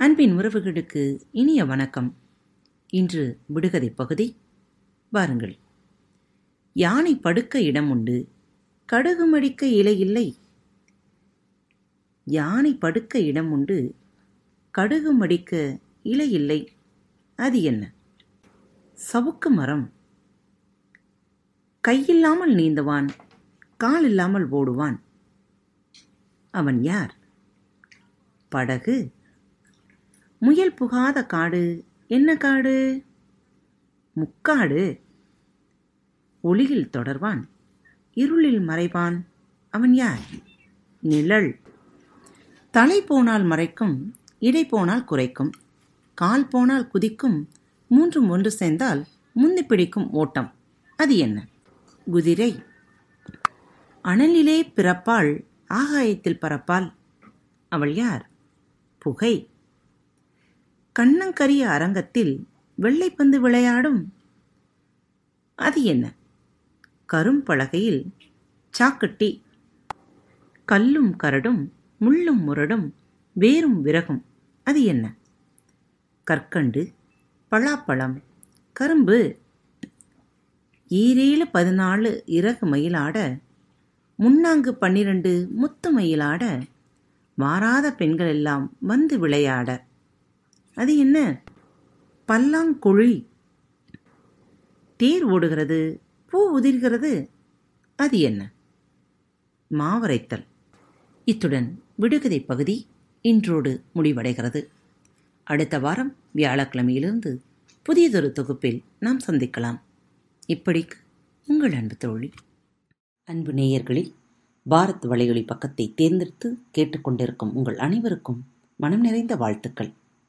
அன்பின் உறவுகளுக்கு இனிய வணக்கம். இன்று விடுகதை பகுதி வாருங்கள். யானை படுக்க இடம் உண்டு கடுகு மடிக்க இலை இல்லை. யானை படுக்க இடம் உண்டு கடுகு மடிக்க இலை இல்லை. அது என்ன? சவுக்கு மரம். கையில்லாமல் நீந்துவான் கால் இல்லாமல் ஓடுவான். அவன் யார்? படகு முயல் புகாத காடு. என்ன காடு? முக்காடு. ஒளியில் தொடர்வான். இருளில் மறைவான். அவன் யார்? நிழல். தலை போனால் மறைக்கும் இடை போனால் குறைக்கும். கால் போனால் குதிக்கும் மூன்றும் ஒன்று சேர்ந்தால் முந்தி பிடிக்கும் ஓட்டம். அது என்ன? குதிரை. அனலிலே பிறப்பாள் ஆகாயத்தில் பறப்பாள். அவள் யார்? புகை. கண்ணங்கரிய அரங்கத்தில் வெள்ளைப்பந்து விளையாடும்? அது என்ன? கரும்பலகையில் சாக்கட்டி. கல்லும் கரடும் முள்ளும் முரடும் வேரும் விறகும். அது என்ன? கற்கண்டு பலாப்பழம் கரும்பு. ஈரேழு பதினாலு இறகு மயிலாட முன்னாங்கு பன்னிரண்டு முத்து மயிலாட மாறாத பெண்கள் எல்லாம் வந்து விளையாட. அது என்ன? பல்லாங்குழி. தேர் ஓடுகிறது பூ உதிர்கிறது அது என்ன? மாவரைத்தல். இத்துடன் விடுகதை பகுதி இன்றோடு முடிவடைகிறது. அடுத்த வாரம் வியாழக்கிழமையிலிருந்து புதியதொரு தொகுப்பில் நாம் சந்திக்கலாம். இப்படிக்கு உங்கள் அன்பு தோழி. அன்பு நேயர்களில் பாரத் வலையொலி பக்கத்தை தேர்ந்தெடுத்து கேட்டுக்கொண்டிருக்கும் உங்கள் அனைவருக்கும் மனம் நிறைந்த வாழ்த்துக்கள்.